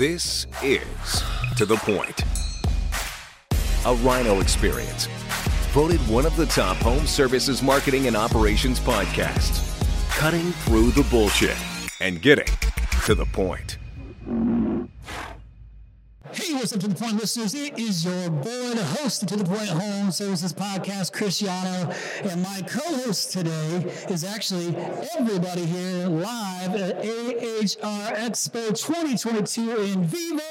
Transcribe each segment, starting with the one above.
This is To The Point, a Rhino experience. Voted one of the top home services marketing and operations podcasts. Cutting through the bullshit and getting to the point. Hey, up to the point listeners? It is your boy, the host of To the Point Home Services Podcast, Chris Yano. And my co-host today is actually everybody here live at AHR Expo 2022 in Viva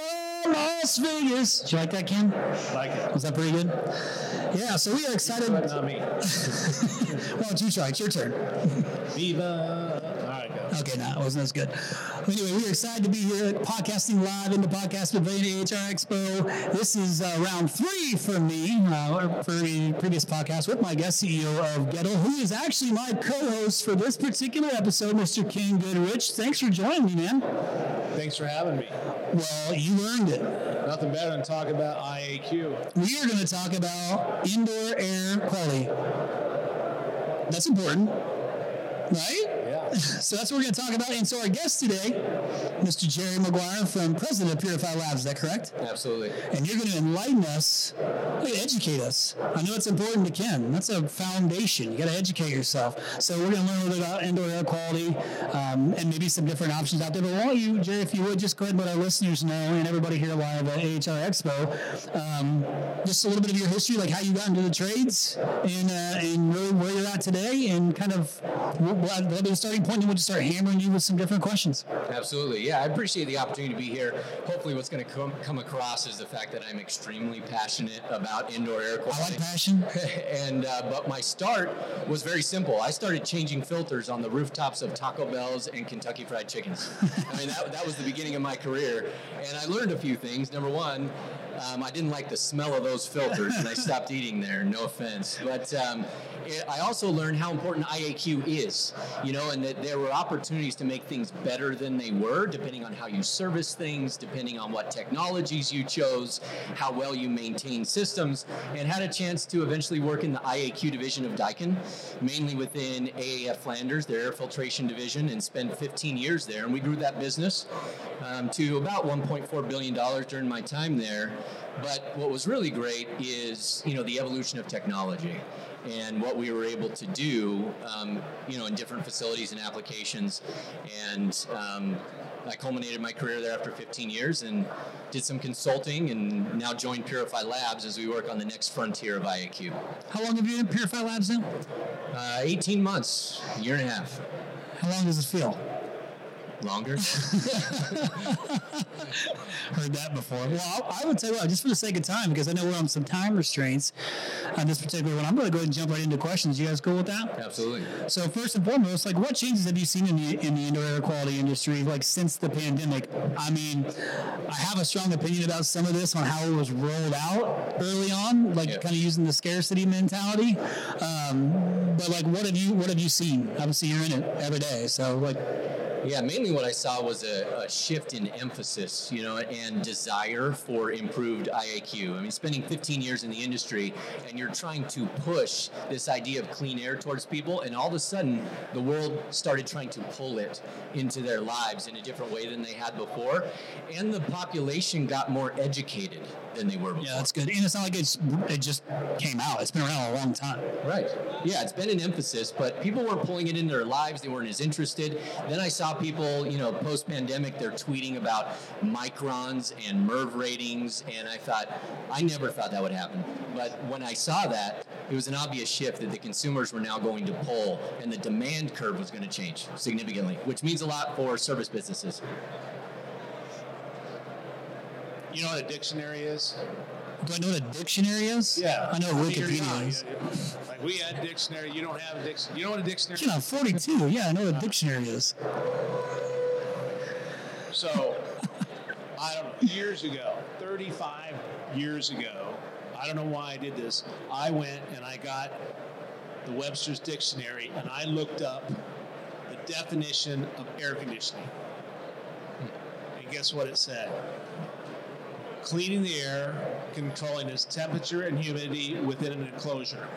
Las Vegas. Did you like that, Ken? Like it. Was that pretty good? Yeah, so we are excited. Not me. Why don't you try? It's your turn. Viva. All right, go. Okay, no, it wasn't as good. Anyway, we're excited to be here podcasting live in the podcast pavilion at AHR Expo. This is uh, round three for me uh, for the previous podcast with my guest CEO of Goettl, who is actually my co-host for this particular episode, Mr. Ken Goodrich. Thanks for joining me, man. Thanks for having me. Well, you earned it. Nothing better than talk about IAQ. We are going to talk about indoor air quality. That's important, right? So that's what we're going to talk about. And so our guest today, Mr. Jerry McGuire from President of PuriFi Labs. Is that correct? Absolutely. And you're going to enlighten us, you're educate us. I know it's important to Ken. That's a foundation. You got to educate yourself. So we're going to learn a little bit about indoor air quality um, and maybe some different options out there. But why don't you, Jerry, if you would, just go ahead and let our listeners know and everybody here live at AHR Expo, um, just a little bit of your history, like how you got into the trades and, uh, and really where you're at today and kind of what, what will be starting point and we'll just start hammering you with some different questions. Absolutely. Yeah, I appreciate the opportunity to be here. Hopefully, what's going to come, come across is the fact that I'm extremely passionate about indoor air I quality. like passion. and uh, but my start was very simple. I started changing filters on the rooftops of Taco Bell's and Kentucky Fried Chickens. I mean, that, that was the beginning of my career, and I learned a few things. Number one, um, I didn't like the smell of those filters, and I stopped eating there. No offense, but um, it, I also learned how important IAQ is. You know, and that there were opportunities to make things better than they were, depending on how you service things, depending on what technologies you chose, how well you maintain systems, and had a chance to eventually work in the IAQ division of Daikin, mainly within AAF Flanders, their air filtration division, and spent 15 years there. And we grew that business um, to about 1.4 billion dollars during my time there. But what was really great is you know the evolution of technology and what we were able to do, um, you know, in different facilities and applications. And um, I culminated my career there after 15 years and did some consulting and now joined PuriFi Labs as we work on the next frontier of IAQ. How long have you been in PuriFi Labs now? Uh, 18 months, a year and a half. How long does it feel? Longer? Heard that before. Well, I, I would say, well, just for the sake of time, because I know we're on some time restraints on this particular one, I'm going to go ahead and jump right into questions. You guys cool with that? Absolutely. So first and foremost, like what changes have you seen in the in the indoor air quality industry, like since the pandemic? I mean, I have a strong opinion about some of this on how it was rolled out early on, like Yeah. kind of using the scarcity mentality. Um, but like, what have you what have you seen? Obviously, you're in it every day, so like, Yeah, mainly what I saw was a, a shift in emphasis, you know, and desire for improved IAQ. I mean, spending 15 years in the industry and you're trying to push this idea of clean air towards people, and all of a sudden the world started trying to pull it into their lives in a different way than they had before, and the population got more educated than they were before. yeah, that's good. And it's not like it's it just came out. It's been around a long time. Right. Yeah, it's been an emphasis, but people weren't pulling it into their lives. They weren't as interested. Then I saw people, you know, post pandemic, they're tweeting about microns and MERV ratings, and I thought, I never thought that would happen. But when I saw that, it was an obvious shift that the consumers were now going to pull, and the demand curve was going to change significantly, which means a lot for service businesses. You know what a dictionary is? Do I know what a dictionary is? Yeah. I know what mean, you're young. Wikipedia is. Like we had dictionary. You don't have a dictionary. You know what a dictionary? You know, I'm 42. Yeah, I know what a dictionary is. So, I don't know. Years ago, 35 years ago, I don't know why I did this. I went and I got the Webster's Dictionary and I looked up the definition of air conditioning. And guess what it said? Cleaning the air, controlling its temperature and humidity within an enclosure.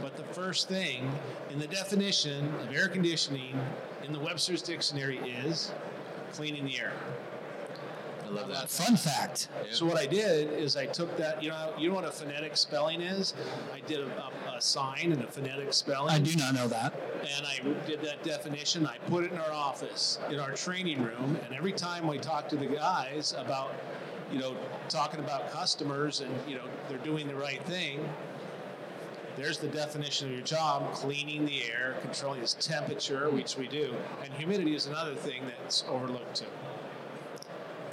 But the first thing in the definition of air conditioning in the Webster's Dictionary is cleaning the air. I love that. Fun fact. So what I did is I took that, you know, you know what a phonetic spelling is? I did a, a, a sign and a phonetic spelling. I do not know that. and I did that definition. I put it in our office, in our training room, and every time we talk to the guys about, you know, talking about customers and you know they're doing the right thing. There's the definition of your job: cleaning the air, controlling its temperature, which we do, and humidity is another thing that's overlooked too.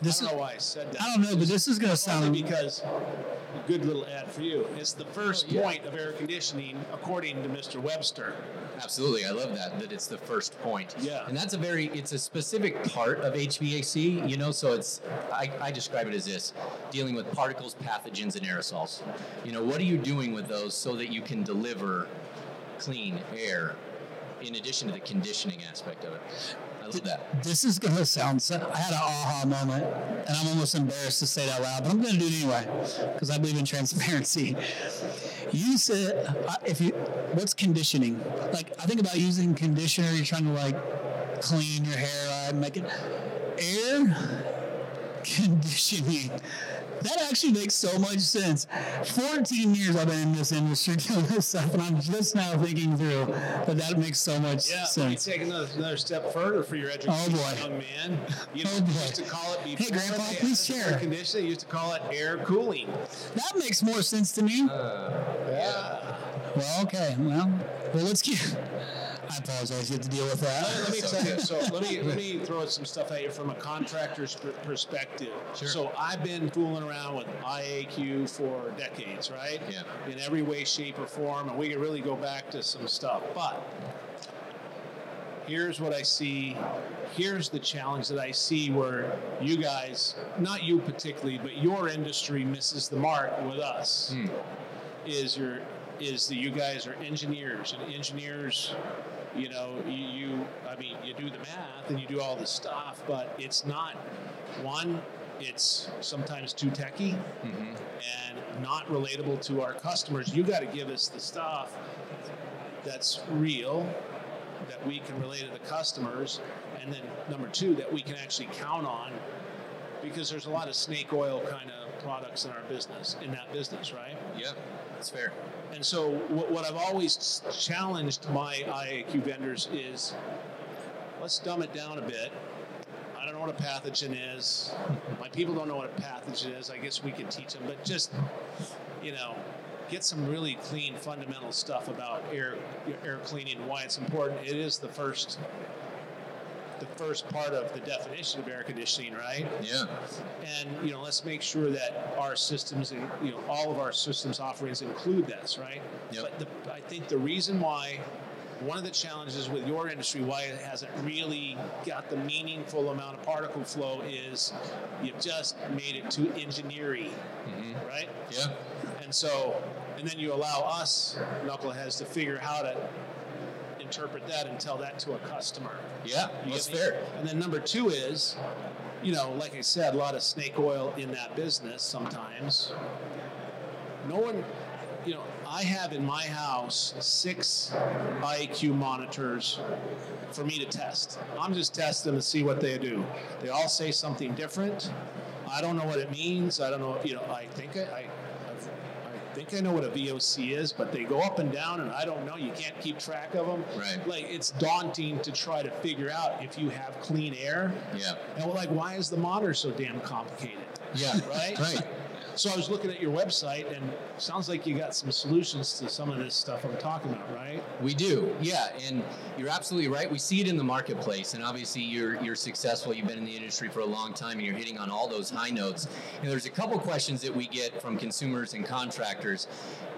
This I is, don't know why I said that. I don't know, but this is going to Only sound. because a good little ad for you. It's the first yeah. point of air conditioning, according to Mr. Webster. Absolutely, I love that. That it's the first point. Yeah. and that's a very it's a specific part of HVAC. You know, so it's I, I describe it as this: dealing with particles, pathogens, and aerosols. You know, what are you doing with those so that you can deliver clean air, in addition to the conditioning aspect of it. This is going to sound. So, I had an aha moment, and I'm almost embarrassed to say it out loud, but I'm going to do it anyway because I believe in transparency. You said, uh, if you, what's conditioning? Like, I think about using conditioner. You're trying to like clean your hair, uh, make it air conditioning. That actually makes so much sense. 14 years I've been in this industry doing this stuff, and I'm just now thinking through that that makes so much Yeah, sense. take another, another step further for your education, oh boy. young man. You know, Oh, boy. used to call it before Grandpa, they please share. Conditioning, used to call it air cooling. That makes more sense to me. Uh, yeah. Well, okay. Well, well, let's keep. I apologize. You have to deal with that. let me tell you. So let me let me throw some stuff at you from a contractor's perspective. Sure. So I've been fooling around with IAQ for decades, right? Yeah. In every way, shape, or form, and we can really go back to some stuff. But here's what I see. Here's the challenge that I see where you guys, not you particularly, but your industry misses the mark with us. Hmm. Is your is that you guys are engineers and engineers you know you, you i mean you do the math and you do all the stuff but it's not one it's sometimes too techy mm-hmm. and not relatable to our customers. You got to give us the stuff that's real that we can relate to the customers and then number two that we can actually count on because there's a lot of snake oil kind of products in our business in that business right? Yeah, that's fair. And so, what, what I've always challenged my IAQ vendors is let's dumb it down a bit. I don't know what a pathogen is. My people don't know what a pathogen is. I guess we could teach them, but just, you know, get some really clean fundamental stuff about air air cleaning why it's important. It is the first the first part of the definition of air conditioning, right? Yeah. and you know let's make sure that our systems and you know all of our systems offerings include this right Yep. but the, i think the reason why one of the challenges with your industry why it hasn't really got the meaningful amount of particle flow is you've just made it too engineering mm-hmm. right Yeah. and so and then you allow us knuckleheads to figure how to interpret that and tell that to a customer Yeah. you That's fair. And then number two is, you know, like I said, a lot of snake oil in that business sometimes. No one, you know, I have in my house six IQ monitors for me to test. I'm just testing them to see what they do. They all say something different. I don't know what it means. I don't know, you know, I think I think I know what a VOC is, but they go up and down, and I don't know. You can't keep track of them. Right. Like it's daunting to try to figure out if you have clean air. Yeah. And we're like, why is the monitor so damn complicated? Yeah. Right. Right. So I was looking at your website, and sounds like you got some solutions to some of this stuff I'm talking about, right? We do, yeah, and you're absolutely right. We see it in the marketplace, and obviously you're you're successful. You've been in the industry for a long time, and you're hitting on all those high notes. And there's a couple questions that we get from consumers and contractors.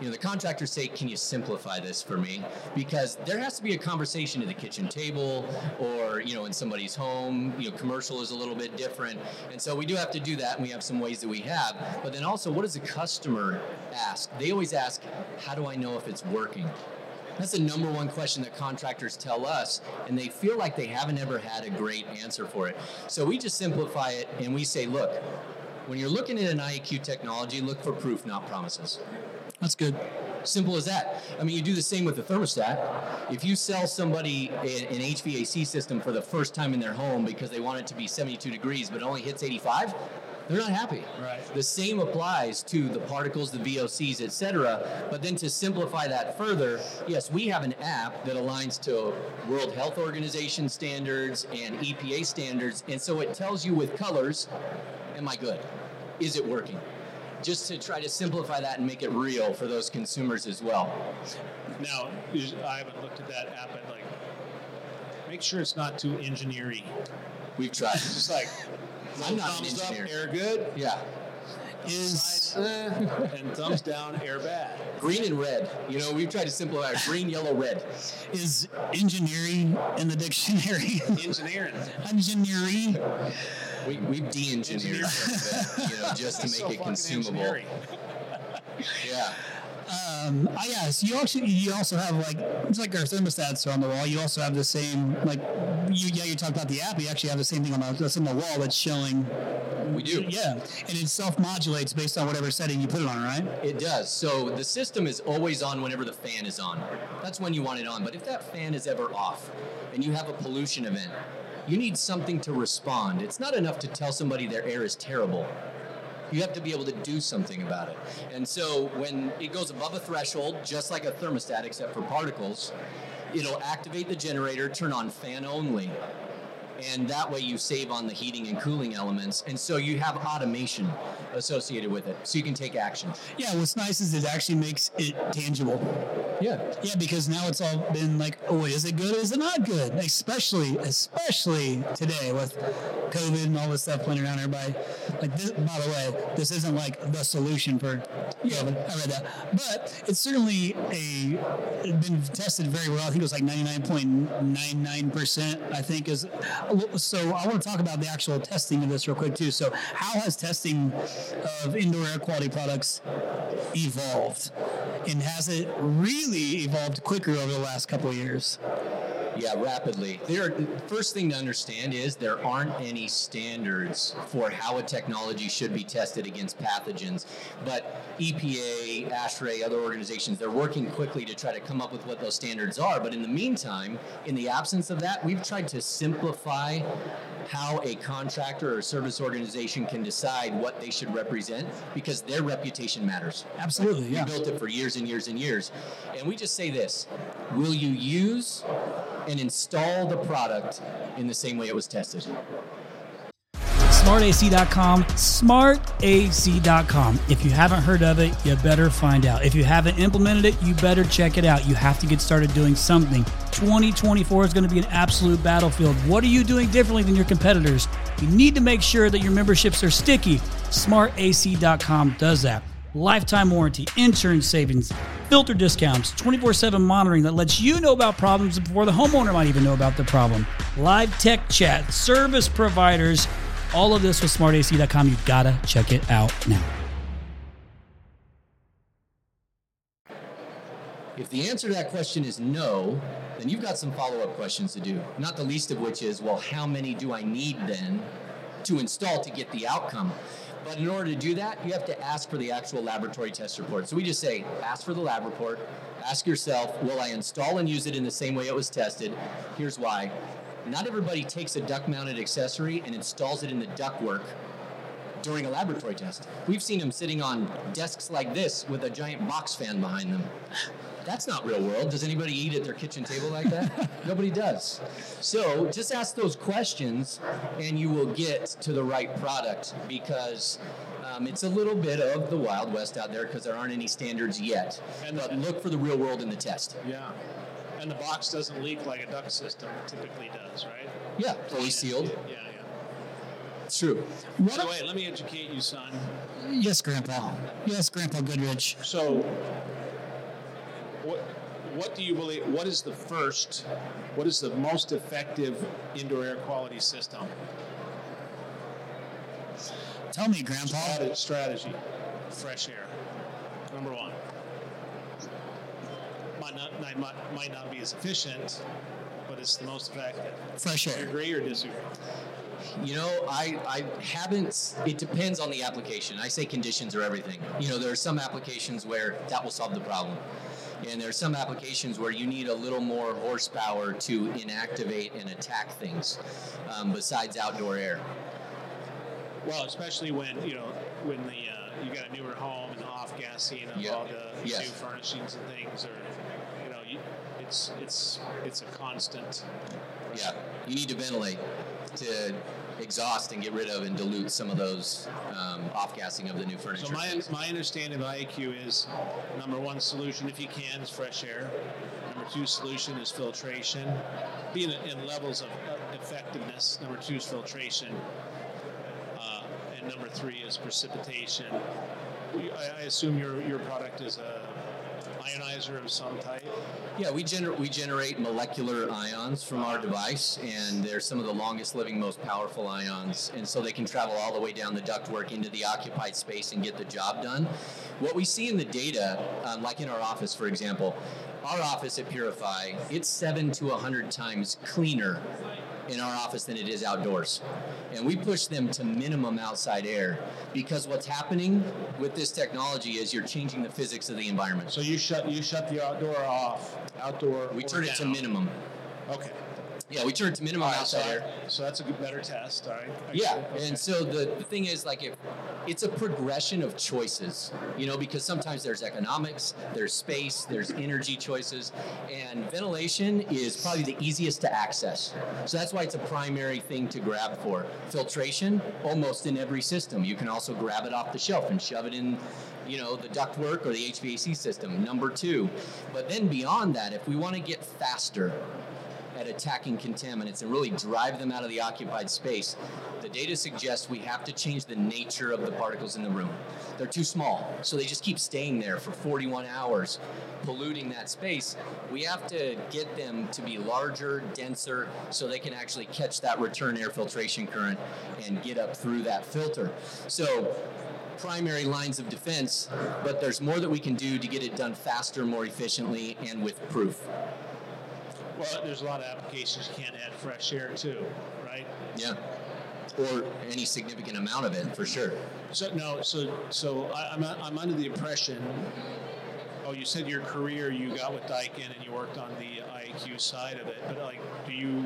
You know, the contractors say, "Can you simplify this for me?" Because there has to be a conversation at the kitchen table, or you know, in somebody's home. You know, commercial is a little bit different, and so we do have to do that. And we have some ways that we have, but then also, what does the customer ask? They always ask, "How do I know if it's working?" That's the number one question that contractors tell us, and they feel like they haven't ever had a great answer for it. So we just simplify it and we say, look, when you're looking at an IEQ technology, look for proof, not promises. That's good. Simple as that. I mean, you do the same with the thermostat. If you sell somebody an HVAC system for the first time in their home because they want it to be 72 degrees but it only hits 85, they're not happy. Right. The same applies to the particles, the VOCs, etc. But then to simplify that further, yes, we have an app that aligns to World Health Organization standards and EPA standards, and so it tells you with colors, am I good? Is it working? Just to try to simplify that and make it real for those consumers as well. Now, I haven't looked at that app, but like, make sure it's not too engineering. We've tried. It's just like, I'm not an thumbs up, engineer. air good, Yeah. Is uh, and thumbs down, air bad. Green and red. You know, we've tried to simplify it. green, yellow, red. is engineering in the dictionary? Engineering. engineering. We, we've de-engineered it a bit, you know, just to So make it fucking consumable. Yeah. Um, I yes, you actually you also have like it's like our thermostats are on the wall. You also have the same like you yeah you talked about the app. You actually have the same thing on the that's on the wall that's showing We do. yeah, and it self modulates based on whatever setting you put it on, right? It does. So the system is always on whenever the fan is on. That's when you want it on. But if that fan is ever off and you have a pollution event, you need something to respond. It's not enough to tell somebody their air is terrible. You have to be able to do something about it. And so when it goes above a threshold, just like a thermostat except for particles, it'll activate the generator, turn on fan only. And that way you save on the heating and cooling elements. And so you have automation associated with it. So you can take action. Yeah, what's nice is it actually makes it tangible. Yeah. Yeah, because now it's all been like, oh, is it good? Is it not good? Especially, especially today with COVID and all this stuff playing around everybody. Like, this, by the way, this isn't like the solution for COVID. I read that, but it's certainly a it's been tested very well. I think it was like ninety nine point nine nine percent. I think is so. I want to talk about the actual testing of this real quick too. So, how has testing of indoor air quality products evolved? And has it really evolved quicker over the last couple years? Yeah, rapidly. There, first thing to understand is there aren't any standards for how a technology should be tested against pathogens. But EPA, ASHRAE, other organizations, they're working quickly to try to come up with what those standards are. But in the meantime, in the absence of that, we've tried to simplify how a contractor or service organization can decide what they should represent because their reputation matters. Absolutely, yeah. We built it for years and years and years. And we just say this Will you use and install the product in the same way it was tested? smartac.com smartac.com if you haven't heard of it you better find out. If you haven't implemented it you better check it out. You have to get started doing something. 2024 is going to be an absolute battlefield. What are you doing differently than your competitors? You need to make sure that your memberships are sticky. Smartac.com does that lifetime warranty insurance savings filter discounts 24-7 monitoring that lets you know about problems before the homeowner might even know about the problem live tech chat service providers all of this with smartac.com. You gotta check it out now. If the answer to that question is no, then you've got some follow up questions to do. Not the least of which is, well, how many do I need then to install to get the outcome? But in order to do that, you have to ask for the actual laboratory test report. So we just say, ask for the lab report. Ask yourself, will I install and use it in the same way it was tested? Here's why. Not everybody takes a duct mounted accessory and installs it in the ductwork during a laboratory test. We've seen them sitting on desks like this with a giant box fan behind them. That's not real world. Does anybody eat at their kitchen table like that? Nobody does. So just ask those questions and you will get to the right product because um, it's a little bit of the Wild West out there because there aren't any standards yet. And- but look for the real world in the test. Yeah. And the box doesn't leak like a duct system typically does, right? Yeah, fully sealed. Yeah, yeah. It's true. By the way, let me educate you, son. Yes, Grandpa. Yes, Grandpa Goodrich. So, what what do you believe? What is the first? What is the most effective indoor air quality system? Tell me, Grandpa. Strate- Strategy: fresh air. Number one. Might not, might might not be as efficient, but it's the most effective. Fresh Do you air. agree or disagree? You know, I, I haven't, it depends on the application. I say conditions are everything. You know, there are some applications where that will solve the problem. And there are some applications where you need a little more horsepower to inactivate and attack things um, besides outdoor air. Well, especially when, you know, when the uh, you got a newer home and the off gassing of Yep. all the Yes. new furnishings and things, or you know, you, it's it's it's a constant. Yeah, you need to ventilate to exhaust and get rid of and dilute some of those um, off-gassing of the new furniture. So my my understanding of IAQ is number one solution, if you can, is fresh air. Number two solution is filtration. Being in levels of effectiveness. Number two is filtration. Uh, and number three is precipitation. I, I assume your your product is a ionizer of some type. Yeah, we, gener- we generate molecular ions from our device, and they're some of the longest living, most powerful ions. And so they can travel all the way down the ductwork into the occupied space and get the job done. What we see in the data, um, like in our office, for example, our office at PuriFi, it's seven to a hundred times cleaner in our office than it is outdoors. And we push them to minimum outside air because what's happening with this technology is you're changing the physics of the environment. So you shut you shut the outdoor off. Outdoor. we turn it to minimum. Okay. Yeah, we turn it to minimum right, so, outside air. so that's a good, better test. All right. Yeah. Okay. and so the, the thing is, like, if it's a progression of choices, you know, because sometimes there's economics, there's space, there's energy choices, and ventilation is probably the easiest to access. So that's why it's a primary thing to grab for. Filtration, almost in every system. You can also grab it off the shelf and shove it in. You know, the ductwork or the HVAC system, number two. But then beyond that, if we want to get faster, at attacking contaminants and really drive them out of the occupied space, the data suggests we have to change the nature of the particles in the room. They're too small, so they just keep staying there for 41 hours, polluting that space. We have to get them to be larger, denser, so they can actually catch that return air filtration current and get up through that filter. So, primary lines of defense, but there's more that we can do to get it done faster, more efficiently, and with proof. Well, there's a lot of applications you can't add fresh air to, right? Yeah. Or any significant amount of it, for sure. So no, so so I, I'm I'm under the impression. Oh, you said your career you got with Daikin and you worked on the IAQ side of it, but like, do you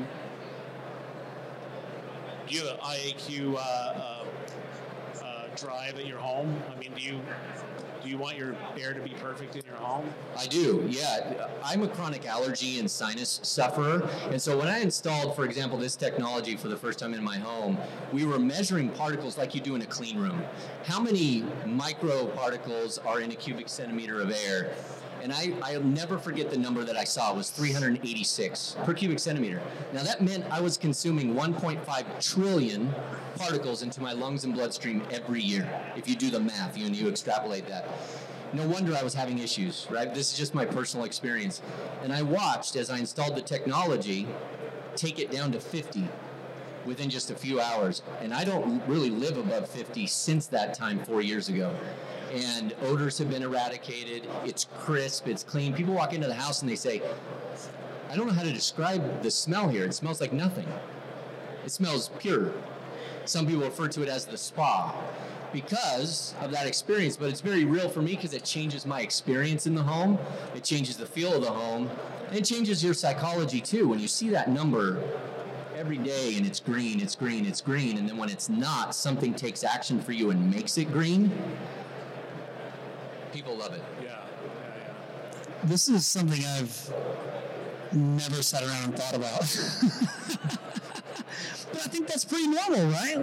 do you have an IAQ uh, uh, uh, drive at your home? I mean, do you do you want your air to be perfect in your home? I do, yeah. I'm a chronic allergy and sinus sufferer. And so when I installed, for example, this technology for the first time in my home, we were measuring particles like you do in a clean room. How many microparticles are in a cubic centimeter of air? And I, I'll never forget the number that I saw. Was 386 per cubic centimeter. Now that meant I was consuming 1.5 trillion particles into my lungs and bloodstream every year. If you do the math, you and you extrapolate that. No wonder I was having issues, right? This is just my personal experience. And I watched as I installed the technology take it down to 50 within just a few hours. And I don't really live above 50 since that time four years ago. And odors have been eradicated. It's crisp, it's clean. People walk into the house and they say, I don't know how to describe the smell here. It smells like nothing. It smells pure. Some people refer to it as the spa because of that experience, but it's very real for me because it changes my experience in the home. It changes the feel of the home. And it changes your psychology too. When you see that number every day and it's green, it's green, it's green, and then when it's not, something takes action for you and makes it green. People love it. Yeah, yeah, yeah. This is something I've never sat around and thought about. but I think that's pretty normal, right?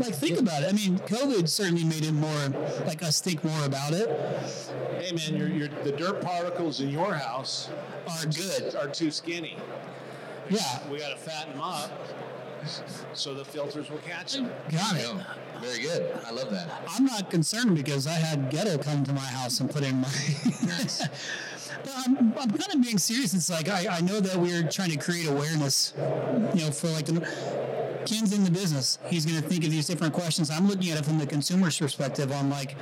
Like, think about it. I mean, COVID certainly made it more, like, us think more about it. Hey man, your your the dirt particles in your house Are good. are too skinny. Yeah. We got to fatten them up so the filters will catch them. Got it. Very good. I love that. I'm not concerned because I had Goettl come to my house and put in my. but I'm, I'm kind of being serious. It's like I, I know that we're trying to create awareness, you know, for like the, Ken's in the business. He's going to think of these different questions. I'm looking at it from the consumer's perspective on like,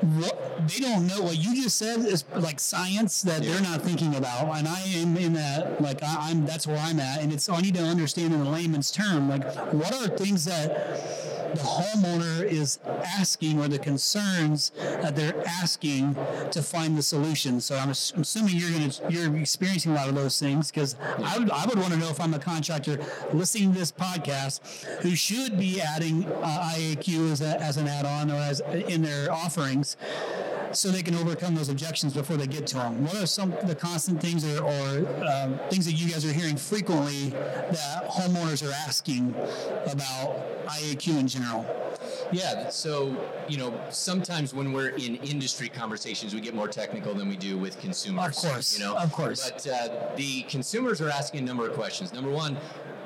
what they don't know what you just said is like science that Yeah. they're not thinking about, and I am in that like I, I'm that's where I'm at, and it's I need to understand in a layman's term like what are things that the homeowner is asking or the concerns that they're asking to find the solution. So I'm, I'm assuming you're gonna you're experiencing a lot of those things because I would I would want to know if I'm a contractor listening to this podcast who should be adding uh, IAQ as, a, as an add-on or as in their offerings so they can overcome those objections before they get to them. What are some the constant things or, or um, things that you guys are hearing frequently that homeowners are asking about IAQ in general? Yeah, so you know, sometimes when we're in industry conversations, we get more technical than we do with consumers. Of course, you know, of course. But uh, the consumers are asking a number of questions. Number one,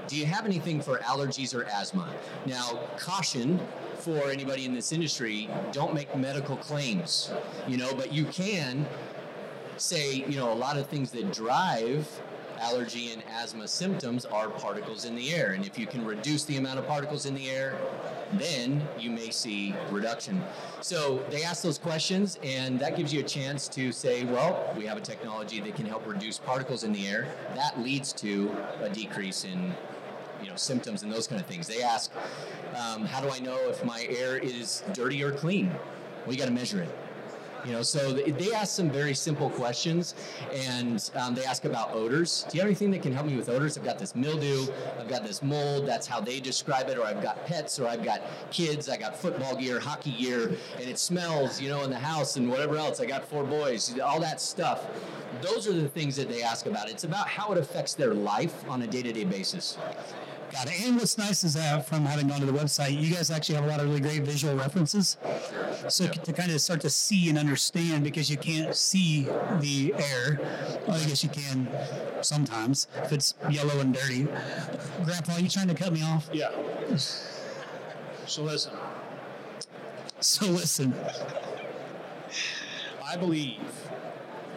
do you have anything for allergies or asthma? Now, caution for anybody in this industry: don't make medical claims. You know, but you can say, you know, a lot of things that drive allergy and asthma symptoms are particles in the air. And if you can reduce the amount of particles in the air, then you may see reduction. So they ask those questions, and that gives you a chance to say, well, we have a technology that can help reduce particles in the air. That leads to a decrease in you know symptoms and those kind of things. They ask, um, how do I know if my air is dirty or clean? We got to measure it. You know, so they ask some very simple questions, and um, they ask about odors. Do you have anything that can help me with odors? I've got this mildew, I've got this mold. That's how they describe it. Or I've got pets, or I've got kids. I got football gear, hockey gear, and it smells, you know, in the house and whatever else. I got four boys, all that stuff. Those are the things that they ask about. It's about how it affects their life on a day-to-day basis. Got it. And what's nice is that from having gone to the website, you guys actually have a lot of really great visual references. So to kind of start to see and understand because you can't see the air. Well, I guess you can sometimes if it's yellow and dirty. Grandpa, you trying to cut me off? Yeah. So listen, So listen. I believe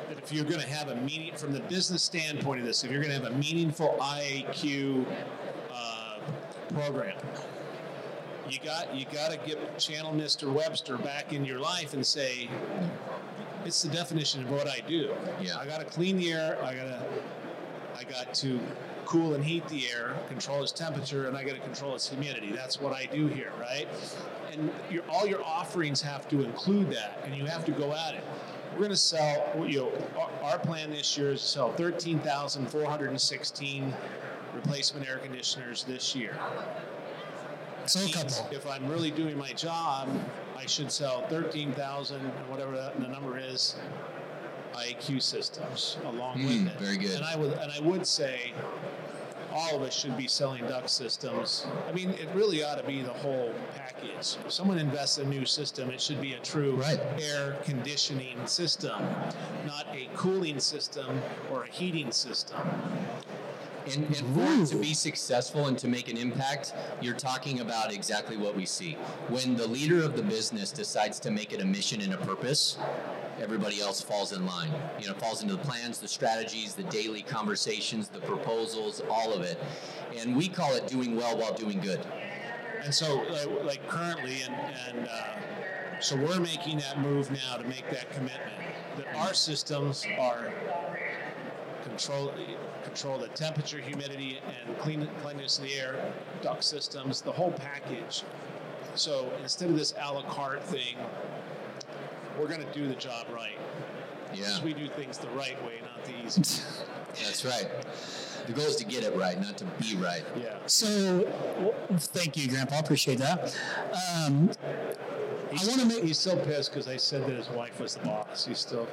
that if you're going to have a meaning, from the business standpoint of this, if you're going to have a meaningful IAQ uh, program, you got you got to get channel Mr. Webster back in your life and say, it's the definition of what I do. Yeah. I got to clean the air. I got to I got to cool and heat the air, control its temperature, and I got to control its humidity. That's what I do here, right? And your, all your offerings have to include that, and you have to go at it. We're going to sell, you know, our, our plan this year is to sell 13,416 replacement air conditioners this year. So. If I'm really doing my job, I should sell 13,000, whatever that, the number is, IQ systems along Mm, with it. very good. And I would and I would say all of us should be selling duct systems. I mean, it really ought to be the whole package. If someone invests in a new system, it should be a true Right. air conditioning system, not a cooling system or a heating system. And, and for it to be successful and to make an impact, you're talking about exactly what we see. When the leader of the business decides to make it a mission and a purpose, everybody else falls in line. You know, falls into the plans, the strategies, the daily conversations, the proposals, all of it. And we call it doing well while doing good. And so, like, like currently, and, and uh, so we're making that move now to make that commitment that our systems are control control the temperature, humidity, and clean, cleanliness of the air, duct systems, the whole package. So instead of this a la carte thing, we're going to do the job right. Yeah, we do things the right way, not the easy. that's right. The goal is to get it right, not to be right. yeah. So w- thank you, Grandpa. I appreciate that. Um, I want to make He's still pissed because I said that his wife was the boss. He's still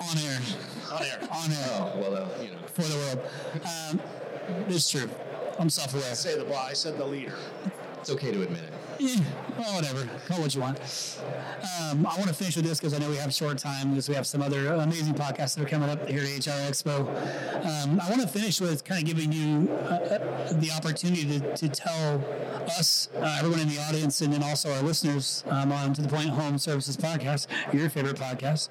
on air. on air. On air. Oh, well, uh, you know. for the world. Um, it's true. I'm self-aware. I say the boss. I said the leader. It's okay to admit it. Well, whatever. Call what you want. Um, I want to finish with this because I know we have short time because we have some other amazing podcasts that are coming up here at AHR Expo. Um, I want to finish with kind of giving you uh, uh, the opportunity to, to tell us, uh, everyone in the audience, and then also our listeners um, on To The Point Home Services podcast, your favorite podcast,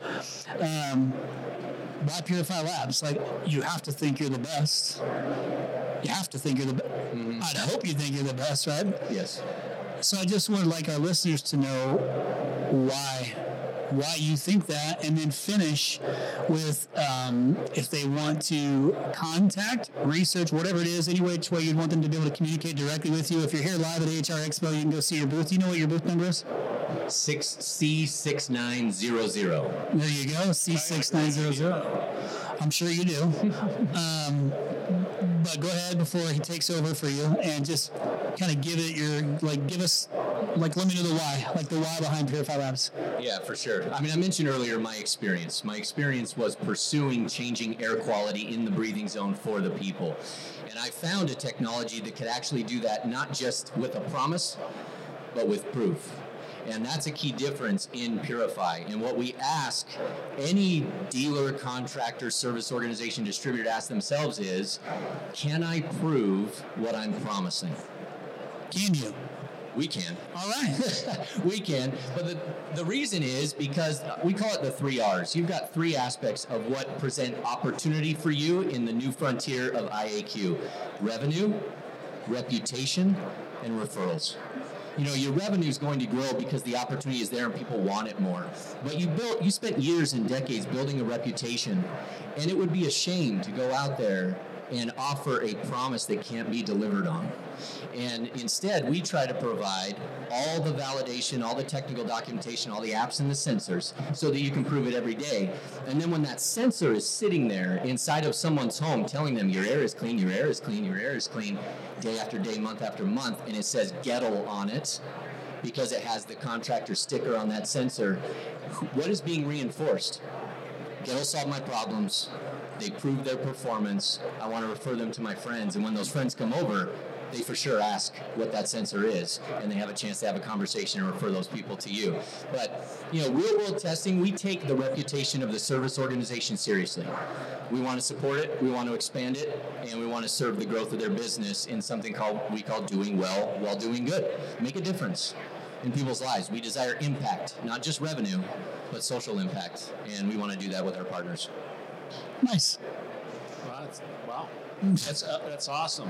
um, why PuriFi Labs? Like, you have to think you're the best. You have to think you're the best. I'd hope you think you're the best, right? Yes. So I just would like our listeners to know why why you think that, and then finish with um, if they want to contact, research, whatever it is, any which way you'd want them to be able to communicate directly with you. If you're here live at AHR Expo, you can go see your booth. Do you know what your booth number is? Six C six nine zero zero. There you go, C6900. I'm sure you do. Um, but go ahead before he takes over for you and just kind of give it your, like, give us, like, let me know the why, like the why behind PuriFi Labs. Yeah, for sure. I mean, I mentioned earlier my experience. My experience was pursuing changing air quality in the breathing zone for the people. And I found a technology that could actually do that not just with a promise, but with proof. And that's a key difference in PuriFi. And what we ask any dealer, contractor, service organization, distributor to ask themselves is can I prove what I'm promising? Can you? We can. All right. we can. But the, the reason is because we call it the three R's. You've got three aspects of what present opportunity for you in the new frontier of IAQ revenue, reputation, and referrals. You know, your revenue is going to grow because the opportunity is there and people want it more. But you built, you spent years and decades building a reputation, and it would be a shame to go out there and offer a promise that can't be delivered on. And instead, we try to provide all the validation, all the technical documentation, all the apps and the sensors so that you can prove it every day. And then when that sensor is sitting there inside of someone's home telling them your air is clean, your air is clean, your air is clean, day after day, month after month, and it says Goettl on it, because it has the contractor sticker on that sensor, what is being reinforced? Goettl solved my problems. They prove their performance. I want to refer them to my friends. And when those friends come over, they for sure ask what that sensor is, and they have a chance to have a conversation and refer those people to you. But you know, real world testing, we take the reputation of the service organization seriously. We want to support it, we want to expand it, and we want to serve the growth of their business in something called we call doing well while doing good. Make a difference in people's lives. We desire impact, not just revenue, but social impact, and we want to do that with our partners. Nice. Wow, that's, wow. That's, uh, that's awesome.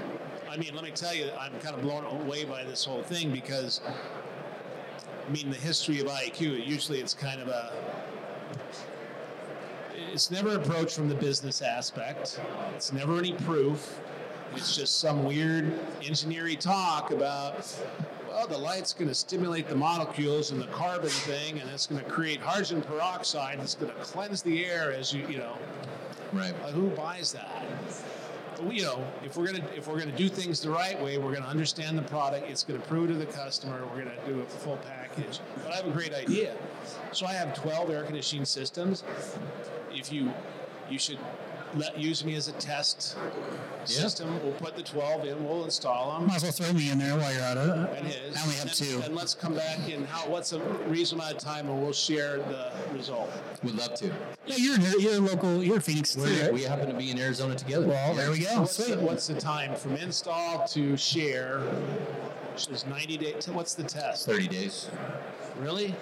I mean, let me tell you, I'm kind of blown away by this whole thing because, I mean, the history of IQ, usually it's kind of a, it's never approached from the business aspect. It's never any proof. It's just some weird engineering talk about, well, the light's going to stimulate the molecules and the carbon thing, and it's going to create hydrogen peroxide. It's going to cleanse the air as you, you know. Right. Uh, who buys that? You know, if we're gonna if we're gonna do things the right way, we're gonna understand the product. It's gonna prove to the customer. We're gonna do a full package. But I have a great idea. So I have 12 air conditioning systems. If you you should let use me as a test system. We'll put the 12 in. We'll install them. Might as well throw me in there while you're at it. And his. I only have and, two. And let's come back in how what's a reasonable amount of time, and we'll share the result. We'd love to. Yeah, you're in- you're local. You're Phoenix too, We're, right? we happen to be in Arizona together. Well, there we go. What's the, what's the time from install to share? There's 90 days. What's the test? 30 days. Really?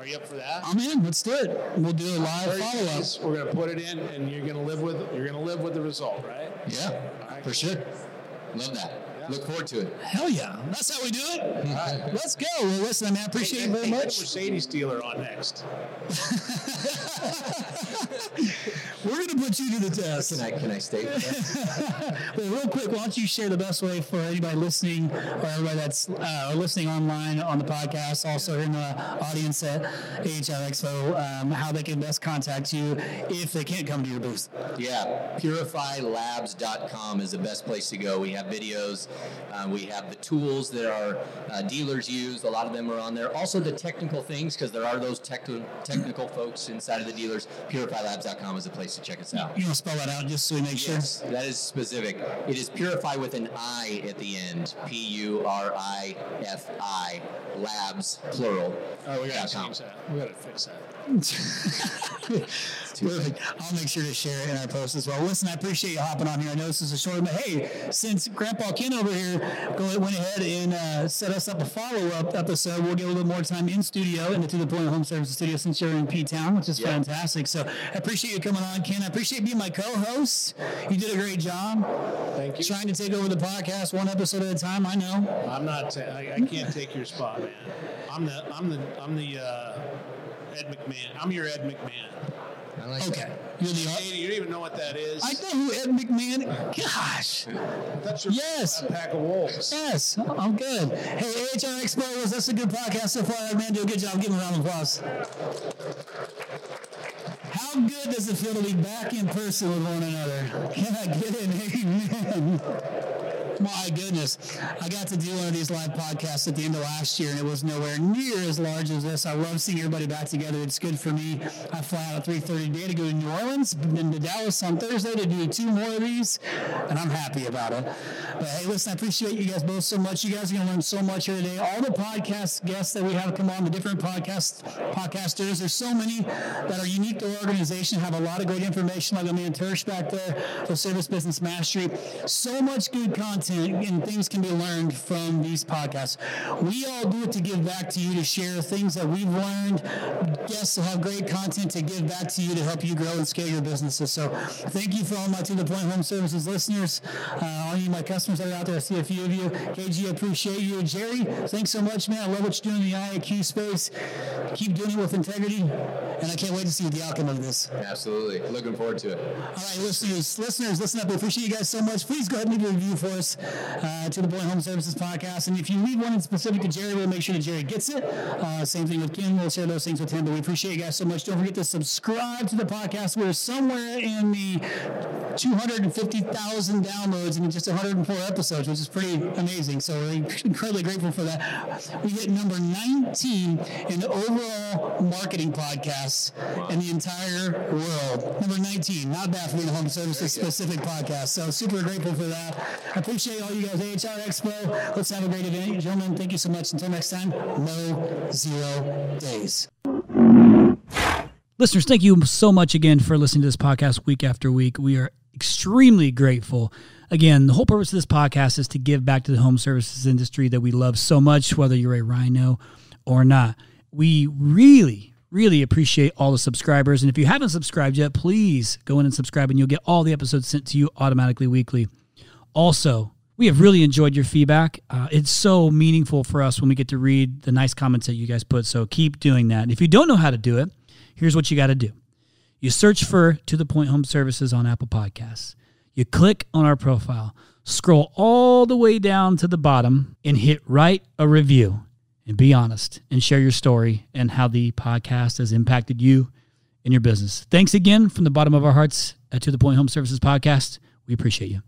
Are you up for that? I'm in. Let's do it. We'll do a live follow up. We're gonna put it in, and you're gonna live with you're gonna live with the result, right? Yeah, right. for sure. Love that. Look forward to it. Hell yeah. That's how we do it. Let's go. Well, listen, man, I appreciate you very Hey, much. Mercedes dealer on next. We're going to put you to the test. Can I can I stay? Wait, real quick, why don't you share the best way for anybody listening or everybody that's uh, listening online on the podcast, also in the audience at Expo, um, how they can best contact you if they can't come to your booth? Yeah, purifilabs.com is the best place to go. We have videos, uh, we have the tools that our uh, dealers use. A lot of them are on there. Also, the technical things, because there are those tech- technical folks inside of the dealers. Purifilabs.com is a place to check us out. You want to spell that out just so we make sure? That is specific. It is purify with an I at the end. P U R I F I, labs, plural. Oh, we gotta dot com. change that. We gotta fix that. Perfect. I'll make sure to share it in our post as well. Listen, I appreciate you hopping on here. I know this is a short, but hey, since Grandpa Ken over here go, went ahead and uh, set us up a follow up episode, we'll get a little more time in studio and To the Point of Home Services studio since you're in P Town, which is Yeah. fantastic. So I appreciate you coming on, Ken. I appreciate being my co host. You did a great job Thank you. trying to take over the podcast one episode at a time. I know. I'm not. ta- I, I can't take your spot, man. I'm the. I'm the. I'm the. Uh, Ed McMahon. I'm your Ed McMahon. I like Okay. that. You're the. Hey, you don't even know what that is. I know who Ed McMahon. Gosh. That's your Yes. a pack of wolves. Yes, I'm good. Hey, AHR Expo, was this a good podcast so far? Man, do a good job. Give him a round of applause. How good does it feel to be back in person with one another? Can I get an amen? My goodness. I got to do one of these live podcasts at the end of last year, and it was nowhere near as large as this. I love seeing everybody back together. It's good for me. I fly out at 3.30 today to go to New Orleans, then to Dallas on Thursday to do two more of these, and I'm happy about it. But hey, listen, I appreciate you guys both so much. You guys are going to learn so much here today. All the podcast guests that we have come on, the different podcast podcasters, there's so many that are unique to our organization, have a lot of great information, like a man Tersh back there for Service Business Mastery. So much good content and things can be learned from these podcasts. We all do it to give back to you, to share things that we've learned. Guests will have great content to give back to you to help you grow and scale your businesses. So thank you for all my To The Point Home Services listeners, uh, all you my customers that are out there. I see a few of you. KG, I appreciate you. Jerry, thanks so much, man. I love what you're doing in the IAQ space. Keep doing it with integrity, and I can't wait to see the outcome of this. Absolutely. Looking forward to it. All right, listeners, listeners, listen up. We appreciate you guys so much. Please go ahead and leave a review for us uh, to the Point Home Services podcast. And if you need one in specific to Jerry, we'll make sure that Jerry gets it. Uh, same thing with Ken. We'll share those things with him. But we appreciate you guys so much. Don't forget to subscribe to the podcast. We're somewhere in the 250,000 downloads in just 104 episodes, which is pretty amazing. So we're incredibly grateful for that. We hit number 19 in overall marketing podcasts in the entire world. Number 19. Not bad for being home services specific podcast. So super grateful for that. I appreciate all you guys. AHR Expo. Let's have a great event. Gentlemen, thank you so much. Until next time, no zero days. Listeners, thank you so much again for listening to this podcast week after week. We are extremely grateful. Again, the whole purpose of this podcast is to give back to the home services industry that we love so much, whether you're a rhino or not. We really, really appreciate all the subscribers. And if you haven't subscribed yet, please go in and subscribe, and you'll get all the episodes sent to you automatically weekly. Also, we have really enjoyed your feedback. Uh, it's so meaningful for us when we get to read the nice comments that you guys put. So keep doing that. And if you don't know how to do it, here's what you got to do you search for To The Point Home Services on Apple Podcasts. You click on our profile, scroll all the way down to the bottom, and hit write a review. And be honest and share your story and how the podcast has impacted you and your business. Thanks again from the bottom of our hearts at To The Point Home Services Podcast. We appreciate you.